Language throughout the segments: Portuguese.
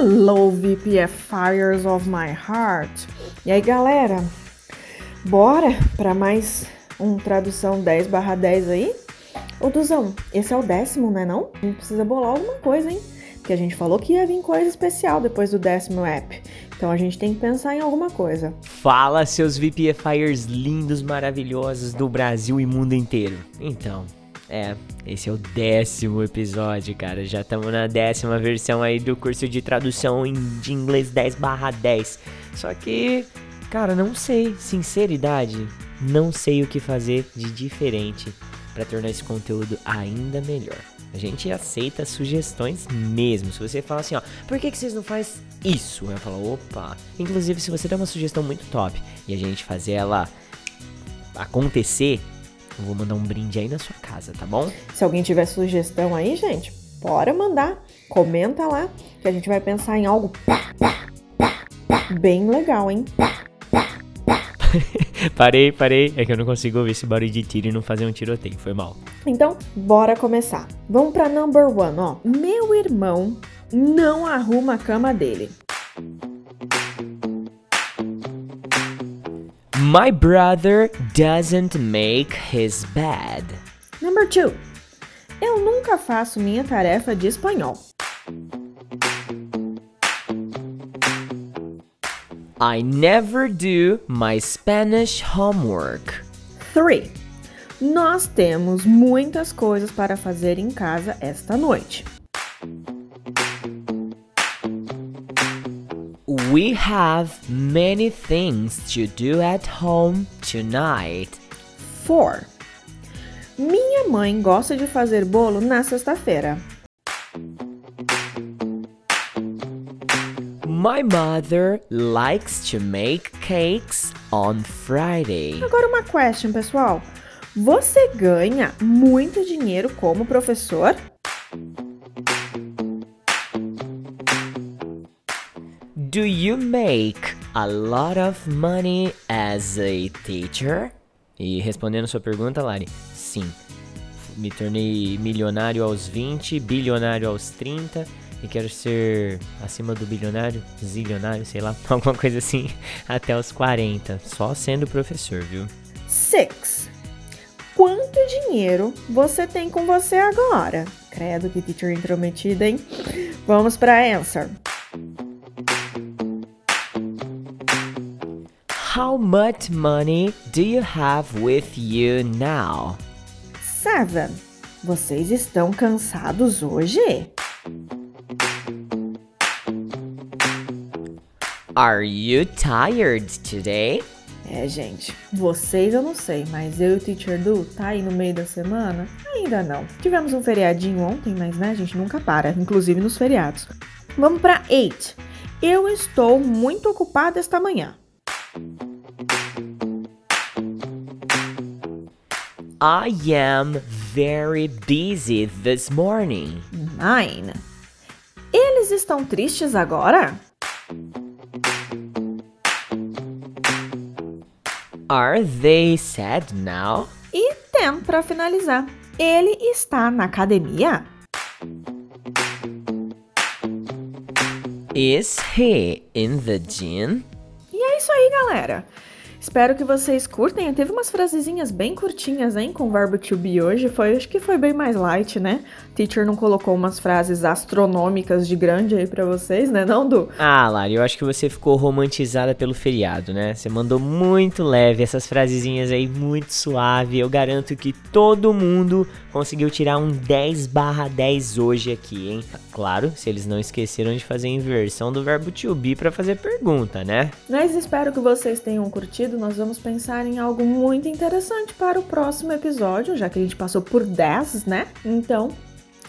Hello, VPFires of my heart. E aí, galera? Bora para mais um tradução 10/10 aí? Ô, Duzão, esse é o décimo, né não? A gente precisa bolar alguma coisa, hein? Porque a gente falou que ia vir coisa especial depois do décimo app. Então a gente tem que pensar em alguma coisa. Fala, seus VPFires lindos, maravilhosos do Brasil e mundo inteiro. Então, é, esse é o décimo episódio, cara. Já estamos na décima versão aí do curso de tradução de inglês 10 10. Só que, cara, não sei, sinceridade, não sei o que fazer de diferente para tornar esse conteúdo ainda melhor. A gente aceita sugestões mesmo. Se você fala assim, ó, por que, que vocês não faz isso? Eu falo, opa. Inclusive, se você der uma sugestão muito top e a gente fazer ela acontecer, eu vou mandar um brinde aí na sua casa, tá bom? Se alguém tiver sugestão aí, gente, bora mandar. Comenta lá que a gente vai pensar em algo pá, pá, pá, bem legal, hein? parei, parei. É que eu não consigo ouvir esse barulho de tiro e não fazer um tiroteio. Foi mal. Então, bora começar. Vamos pra number one, ó. Meu irmão não arruma a cama dele. My brother doesn't make his bed. Number two. Eu nunca faço minha tarefa de espanhol. I never do my Spanish homework. 3. Nós temos muitas coisas para fazer em casa esta noite. We have many things to do at home tonight. 4. Minha mãe gosta de fazer bolo na sexta-feira. My mother likes to make cakes on Friday. Agora uma question, pessoal. Você ganha muito dinheiro como professor? Do you make a lot of money as a teacher? E respondendo sua pergunta, Lari, sim. Me tornei milionário aos 20, bilionário aos 30 e quero ser acima do bilionário, zilionário, sei lá, alguma coisa assim, até os 40, só sendo professor, viu? 6. Quanto dinheiro você tem com você agora? Credo que teacher intrometida, hein? Vamos para answer. How much money do you have with you now? 7. Vocês estão cansados hoje? Are you tired today? É, gente, vocês eu não sei, mas eu e o Teacher Du tá aí no meio da semana? Ainda não. Tivemos um feriadinho ontem, mas né, a gente nunca para, inclusive nos feriados. Vamos para 8. Eu estou muito ocupada esta manhã. I am very busy this morning. 9. Eles estão tristes agora? Are they sad now? E 10 para finalizar. Ele está na academia? Is he in the gym? E é isso aí, galera. Espero que vocês curtem. Teve umas frasezinhas bem curtinhas, hein, com o verbo to be hoje. Foi, acho que foi bem mais light, né? Teacher não colocou umas frases astronômicas de grande aí para vocês, né, não, Du? Ah, Lari, eu acho que você ficou romantizada pelo feriado, né? Você mandou muito leve essas frasezinhas aí, muito suave. Eu garanto que todo mundo conseguiu tirar um 10 barra 10 hoje aqui, hein? Claro, se eles não esqueceram de fazer a inversão do verbo to be pra fazer pergunta, né? Mas espero que vocês tenham curtido. Nós vamos pensar em algo muito interessante para o próximo episódio, já que a gente passou por 10, né? Então,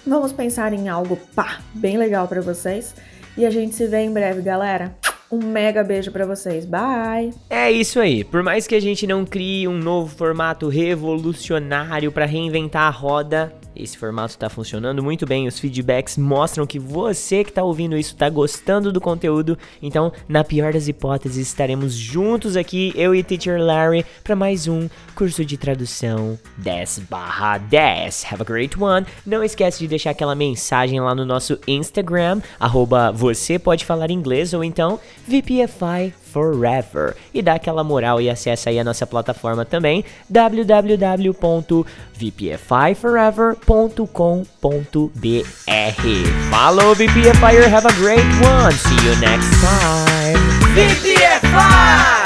vamos pensar em algo, pá, bem legal para vocês. E a gente se vê em breve, galera. Um mega beijo para vocês. Bye. É isso aí. Por mais que a gente não crie um novo formato revolucionário para reinventar a roda, esse formato está funcionando muito bem, os feedbacks mostram que você que está ouvindo isso está gostando do conteúdo. Então, na pior das hipóteses, estaremos juntos aqui, eu e Teacher Larry, para mais um curso de tradução 10/10. Have a great one. Não esquece de deixar aquela mensagem lá no nosso Instagram, arroba você pode falar inglês ou então VPFI Forever. E dá aquela moral e acessa aí a nossa plataforma também, www.vpfiforever.com.br. Follow VPFire, have a great one. See you next time. VPFI!